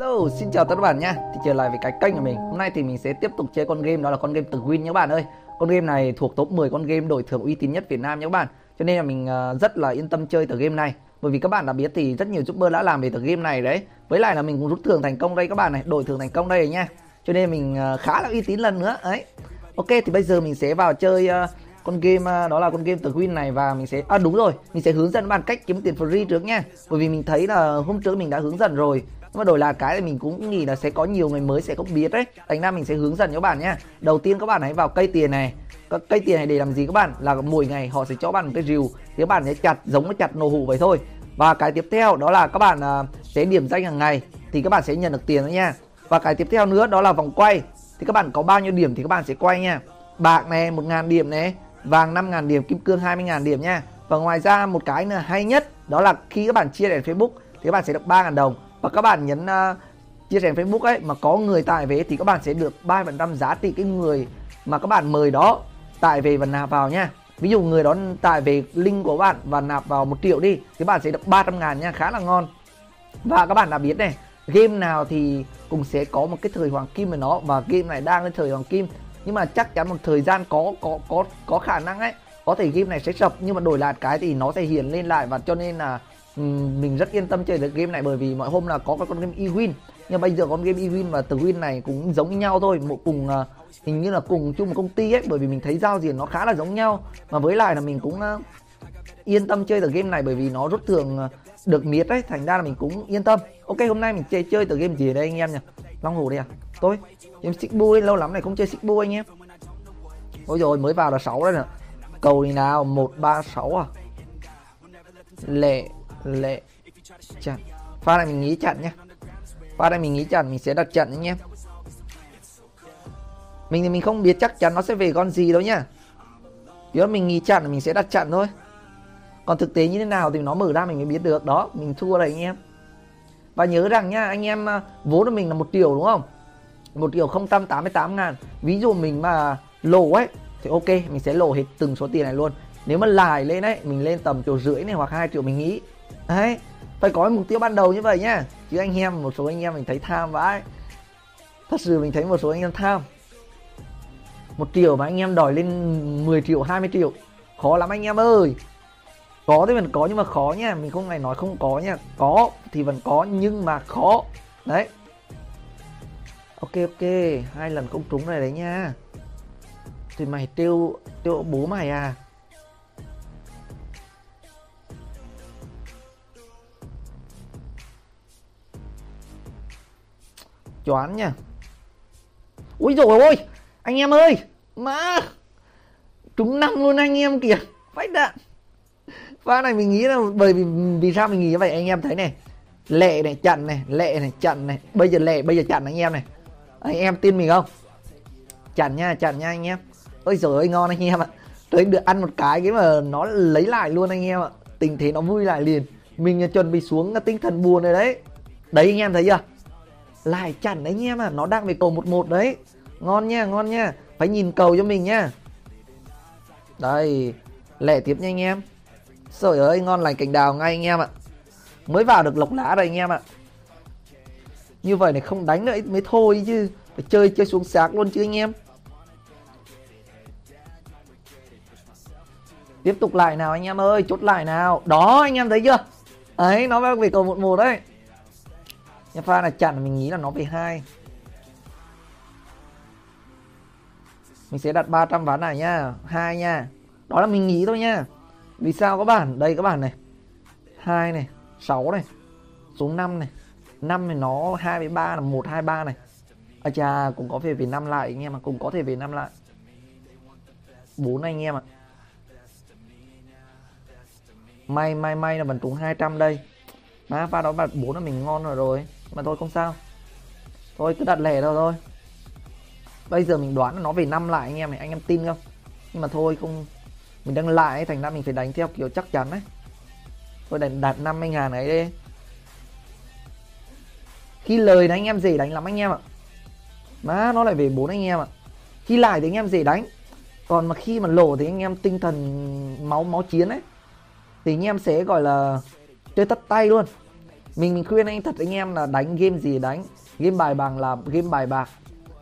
Hello, xin chào tất cả các bạn nha. Thì trở lại với cái kênh của mình. Hôm nay thì mình sẽ tiếp tục chơi con game đó là con game từ Win nhé các bạn ơi. Con game này thuộc top 10 con game đổi thưởng uy tín nhất Việt Nam nhé các bạn. Cho nên là mình ờ, rất là yên tâm chơi từ game này. Bởi vì các bạn đã biết thì rất nhiều youtuber đã làm về từ game này đấy. Với lại là mình cũng rút thưởng thành công đây các bạn này, đổi thưởng thành công đây nha. Cho nên mình ờ, khá là uy tín lần nữa đấy. Ok thì bây giờ mình sẽ vào chơi ờ, con game đó là con game từ Win này và mình sẽ à đúng rồi, mình sẽ hướng dẫn bạn cách kiếm tiền free trước nha. Bởi vì mình thấy là hôm trước mình đã hướng dẫn rồi nhưng mà đổi là cái thì mình cũng nghĩ là sẽ có nhiều người mới sẽ không biết đấy. Thành ra mình sẽ hướng dẫn cho các bạn nhé. Đầu tiên các bạn hãy vào cây tiền này. Các cây tiền này để làm gì các bạn? Là mỗi ngày họ sẽ cho bạn một cái rìu. Thì các bạn sẽ chặt giống như chặt nổ hũ vậy thôi. Và cái tiếp theo đó là các bạn uh, sẽ điểm danh hàng ngày. Thì các bạn sẽ nhận được tiền đó nha. Và cái tiếp theo nữa đó là vòng quay. Thì các bạn có bao nhiêu điểm thì các bạn sẽ quay nha. Bạc này một ngàn điểm này. Vàng 5 ngàn điểm kim cương 20 ngàn điểm nha. Và ngoài ra một cái nữa hay nhất đó là khi các bạn chia đèn Facebook thì các bạn sẽ được 3 ngàn đồng và các bạn nhấn uh, chia sẻ Facebook ấy mà có người tải về thì các bạn sẽ được 3% giá trị cái người mà các bạn mời đó tải về và nạp vào nha. Ví dụ người đó tải về link của bạn và nạp vào một triệu đi thì bạn sẽ được 300 ngàn nha khá là ngon. Và các bạn đã biết này game nào thì cũng sẽ có một cái thời hoàng kim của nó và game này đang lên thời hoàng kim. Nhưng mà chắc chắn một thời gian có có có có khả năng ấy có thể game này sẽ sập nhưng mà đổi lại cái thì nó sẽ hiện lên lại. Và cho nên là mình rất yên tâm chơi được game này bởi vì mọi hôm là có con game eWin. Nhưng bây giờ con game eWin và từ win này cũng giống như nhau thôi một cùng uh, hình như là cùng chung một công ty ấy bởi vì mình thấy giao diện nó khá là giống nhau. Mà với lại là mình cũng uh, yên tâm chơi từ game này bởi vì nó rút thường uh, được miết đấy thành ra là mình cũng yên tâm. Ok hôm nay mình chơi chơi từ game gì đây anh em nhỉ? Long hồ đây à? Tôi? Game xích bui lâu lắm này không chơi xích bui anh em. Ôi rồi mới vào là 6 đấy nè. Cầu này nào? Một ba sáu à? Lệ lệ. Chặn. Pha này mình nghĩ chặn nhé pha này mình nghĩ chặn, mình sẽ đặt chặn anh em mình thì mình không biết chắc chắn nó sẽ về con gì đâu nhá. Nếu mình nghĩ chặn mình sẽ đặt chặn thôi. Còn thực tế như thế nào thì nó mở ra mình mới biết được. Đó, mình thua rồi anh em và nhớ rằng nhá, anh em à, vốn của mình là một triệu đúng không? Một triệu không trăm tám mươi tám ngàn. Ví dụ mình mà lỗ ấy, thì ok, mình sẽ lỗ hết từng số tiền này luôn. Nếu mà lại lên đấy mình lên tầm triệu rưỡi này hoặc hai triệu mình nghĩ đấy, phải có mục tiêu ban đầu như vậy nhá. Chứ anh em, một số anh em mình thấy tham vãi. Thật sự mình thấy một số anh em tham. Một triệu mà anh em đòi lên 10 triệu 20 triệu. Khó lắm anh em ơi. Có thì vẫn có nhưng mà khó nha mình không này nói không có nha có thì vẫn có nhưng mà khó. Đấy. Ok ok. Hai lần không trúng này đấy nha thì mày tiêu tiêu bố mày à? Choán nha. Ui rồi ôi, anh em ơi, má, trúng năm luôn anh em kìa vãi đạn. Pha này mình nghĩ là bởi vì vì sao mình nghĩ như vậy? Anh em thấy này, lệ này chặn này, lệ này chặn này. Bây giờ lệ, bây giờ chặn anh em này. Anh em tin mình không? Chặn nha chặn nha anh em. Ôi giời ơi, ngon anh em ạ. Tôi được ăn một cái cái mà nó lấy lại luôn anh em ạ. Tình thế nó vui lại liền. Mình chuẩn bị xuống tinh thần buồn rồi đấy. Đấy, anh em thấy chưa? Lại chặn đấy anh em à nó đang về cầu một một đấy. Ngon nha ngon nha. Phải nhìn cầu cho mình nha. Đây, lẻ tiếp nha anh em. Trời ơi, ngon lành cành đào ngay anh em ạ. Mới vào được lộc lá rồi anh em ạ. Như vậy này không đánh nữa, mới thôi chứ. Phải chơi chơi xuống sạc luôn chứ anh em. Tiếp tục lại nào anh em ơi, chốt lại nào. Đó, anh em thấy chưa? Ấy, nó đang về cầu một một đấy nhưng pha này chặn mình nghĩ là nó về hai. Mình sẽ đặt 300 ván này nha hai nha. Đó là mình nghĩ thôi nha vì sao các bạn? Đây các bạn này. Hai này 6 này, số 5 này. 5 thì nó 2 với 3 là 1 2 3 này. À chà, cũng có thể về 5 lại anh em mà cũng có thể về 5 lại. 4 anh em ạ. May may may là mình trúng 200 đây. Má pha đó bật 4 là mình ngon rồi rồi mà thôi, không sao. Thôi, cứ đặt lẻ đâu thôi. Bây giờ mình đoán là nó về năm lại anh em này, anh em tin không? Nhưng mà thôi, không, mình đang lại thành ra mình phải đánh theo kiểu chắc chắn đấy thôi, đánh đạt 50 ngàn ấy đi. Khi lời đánh, anh em dễ đánh lắm anh em ạ. Má, nó lại về bốn anh em ạ. Khi lại thì anh em dễ đánh. Còn mà khi mà lỗ thì anh em tinh thần máu máu chiến ấy, thì anh em sẽ gọi là chơi tất tay luôn mình mình khuyên anh thật anh em là đánh game gì đánh. Game bài bằng là game bài bạc.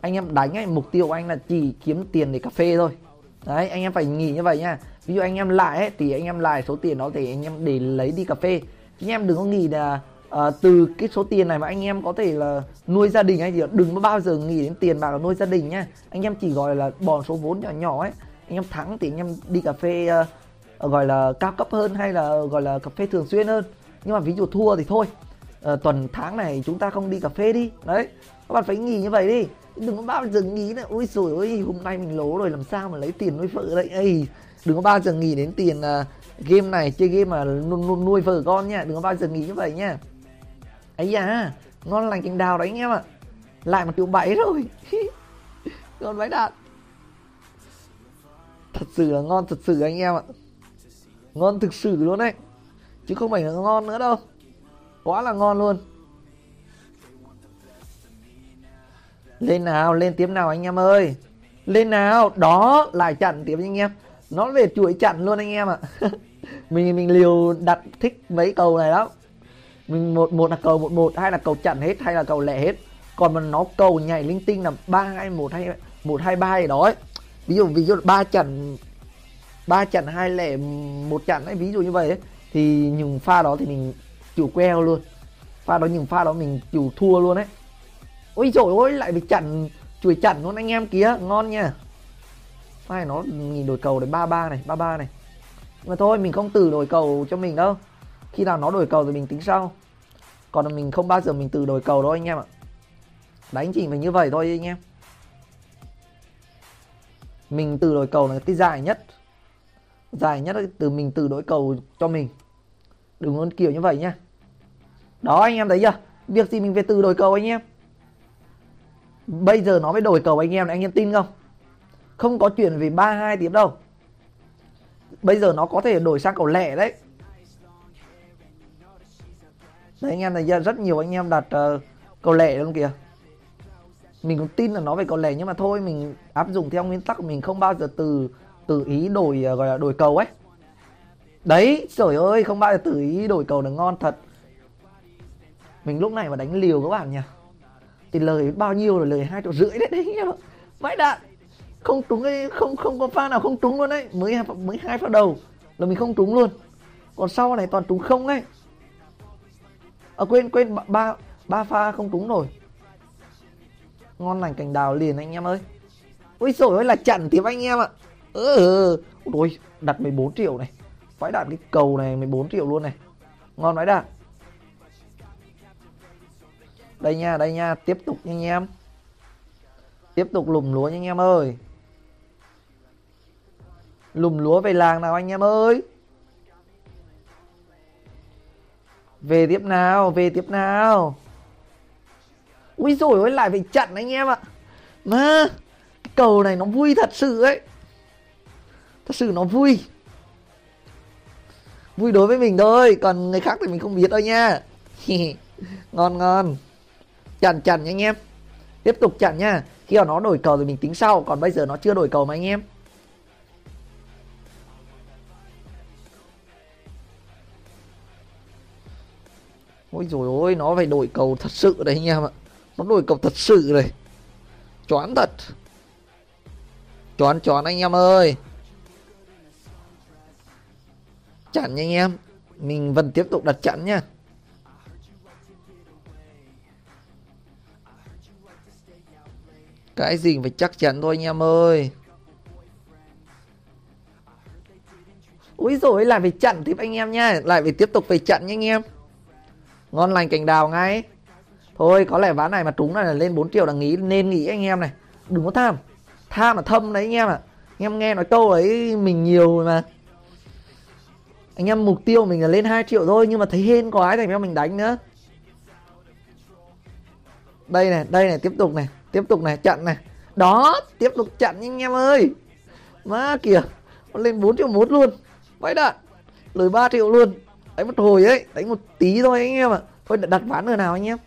Anh em đánh ấy mục tiêu của anh là chỉ kiếm tiền để cà phê thôi. Đấy anh em phải nghĩ như vậy nha. Ví dụ anh em lại ấy, thì anh em lại số tiền đó thì anh em để lấy đi cà phê. Anh em đừng có nghĩ là uh, từ cái số tiền này mà anh em có thể là nuôi gia đình hay gì đừng có bao giờ nghĩ đến tiền bạc là nuôi gia đình nhá anh em chỉ gọi là bỏ số vốn nhỏ nhỏ ấy. Anh em thắng thì anh em đi cà phê uh, gọi là cao cấp hơn hay là gọi là cà phê thường xuyên hơn nhưng mà ví dụ thua thì thôi. Uh, tuần tháng này chúng ta không đi cà phê đi. Đấy các bạn phải nghỉ như vậy đi. Đừng có bao giờ nghĩ là ôi rồi ôi hôm nay mình lố rồi làm sao mà lấy tiền nuôi vợ đấy Ê, đừng có bao giờ nghĩ đến tiền uh, game này chơi game mà nuôi, nuôi vợ con nha. Đừng có bao giờ nghĩ như vậy nha. Ấy da ngon lành cành đào đấy anh em ạ. Lại một triệu bảy rồi. Ngon váy đạn. Thật sự là ngon thật sự anh em ạ. Ngon thực sự luôn đấy chứ không phải là ngon nữa đâu. Quá là ngon luôn. Lên nào lên tiếp nào anh em ơi. Lên nào đó lại chặn tiếp anh em. Nó về chuỗi chặn luôn anh em ạ. Mình mình liều đặt thích mấy cầu này lắm. Mình một một là cầu một một hai là cầu chặn hết hay là cầu lẻ hết. Còn mà nó cầu nhảy linh tinh là ba hai một hay một hai ba gì đó ấy. ví dụ ví dụ ba chặn ba chặn hai lẻ một chặn ấy ví dụ như vậy ấy, thì những pha đó thì mình chịu queo luôn. Pha đó những pha đó mình chịu thua luôn đấy ôi trời ơi lại bị chặn chuỗi chặn luôn anh em kia ngon nha. Phải nó nhìn đổi cầu đấy, ba ba này, ba ba này. Mà thôi, mình không từ đổi cầu cho mình đâu. Khi nào nó đổi cầu thì mình tính sau. Còn mình không bao giờ mình từ đổi cầu đâu anh em ạ. Đánh chỉ phải như vậy thôi anh em. Mình từ đổi cầu là cái dài nhất. Dài nhất từ mình từ đổi cầu cho mình đừng có kiểu như vậy nhá. Đó anh em thấy chưa? Việc gì mình phải từ đổi cầu anh em? Bây giờ nó mới đổi cầu anh em anh em tin không? Không có chuyện về ba hai tiếp đâu. Bây giờ nó có thể đổi sang cầu lẻ đấy. Đấy anh em này rất nhiều anh em đặt uh, cầu lẻ luôn kìa. Mình cũng tin là nó về cầu lẻ nhưng mà thôi mình áp dụng theo nguyên tắc mình không bao giờ từ từ ý đổi uh, gọi là đổi cầu ấy đấy trời ơi không bao giờ tự ý đổi cầu được ngon thật. Mình lúc này mà đánh liều các bạn nhỉ? Thì lời bao nhiêu rồi lời hai triệu rưỡi đấy đấy nhá. Vãi đạn. Không trúng ấy không không có pha nào không trúng luôn đấy. Mới mới hai pha đầu là mình không trúng luôn. Còn sau này toàn trúng không ấy. À, quên quên ba ba pha không trúng rồi ngon lành cành đào liền anh em ơi. Ôi rồi ơi là chặn tiếp anh em ạ. Ừ, ừ, ừ. ôi đặt 14 triệu này phải đạn cái cầu này 14 triệu luôn này. Ngon vãi đạt đây nha đây nha, tiếp tục nha anh em. Tiếp tục lùm lúa nha anh em ơi. Lùm lúa về làng nào anh em ơi? Về tiếp nào, về tiếp nào. Ui rồi ôi, lại phải chặn anh em ạ. Mà cầu này nó vui thật sự ấy. Thật sự nó vui vui đối với mình thôi, còn người khác thì mình không biết đâu nha. Ngon ngon. Chặn chặn nha anh em. Tiếp tục chặn nha. Khi nào nó đổi cầu thì mình tính sau, còn bây giờ nó chưa đổi cầu mà anh em. Ôi rồi ôi, nó phải đổi cầu thật sự đấy anh em ạ. Nó đổi cầu thật sự này. Choán thật. Choán choán anh em ơi chặn nha anh em. Mình vẫn tiếp tục đặt chặn nha. Cái gì phải chắc chắn thôi anh em ơi. Úi rồi lại phải chặn tiếp anh em nha. Lại phải tiếp tục phải chặn nha anh em. Ngon lành cành đào ngay. Thôi, có lẽ ván này mà trúng này là lên 4 triệu là nghĩ, nên nghĩ anh em này. Đừng có tham. Tham là thâm đấy anh em ạ. À. Anh em nghe nói câu ấy mình nhiều mà. Anh em mục tiêu mình là lên 2 triệu thôi Nhưng mà thấy hên quá thành ra mình đánh nữa. Đây này, đây này, tiếp tục này Tiếp tục này, chặn này. Đó, tiếp tục chặn anh em ơi. Má kìa Nó lên 4 triệu một luôn. Vãi đạn Lời 3 triệu luôn. Đánh một hồi ấy Đánh một tí thôi anh em ạ. Thôi đặt ván ở nào anh em?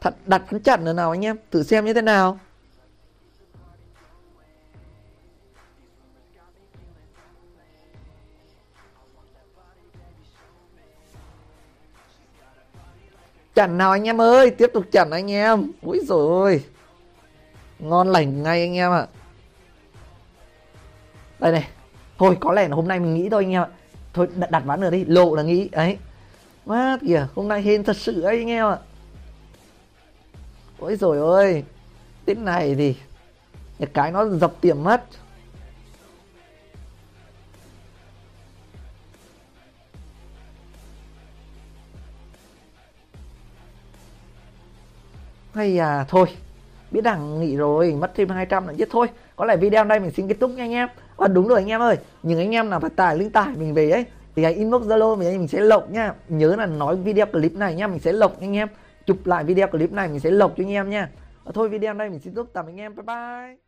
Thật đặt ván chặn ở nào anh em? Thử xem như thế nào. Chẩn nào anh em ơi? Tiếp tục chẩn anh em. Úi rồi ôi. Ngon lành ngay anh em ạ. Đây này. Thôi có lẽ là hôm nay mình nghĩ thôi anh em ạ. Thôi đặt, đặt ván nữa đi lộ là nghĩ. Ấy má kìa hôm nay hên thật sự ấy anh em ạ. Ôi rồi ôi. Tên này thì cái nó dập tiệm mất. Hay à thôi biết đằng nghỉ rồi mất thêm 200 là chết thôi. Có lẽ video đây mình xin kết thúc nha anh em. À, đúng rồi anh em ơi những anh em nào phải tải link tải mình về ấy thì hãy inbox zalo mình mình sẽ lộc nha. Nhớ là nói video clip này nha mình sẽ lộc anh em. Chụp lại video clip này mình sẽ lộc cho anh em nha. À, thôi video đây mình xin chúc tạm anh em. Bye bye.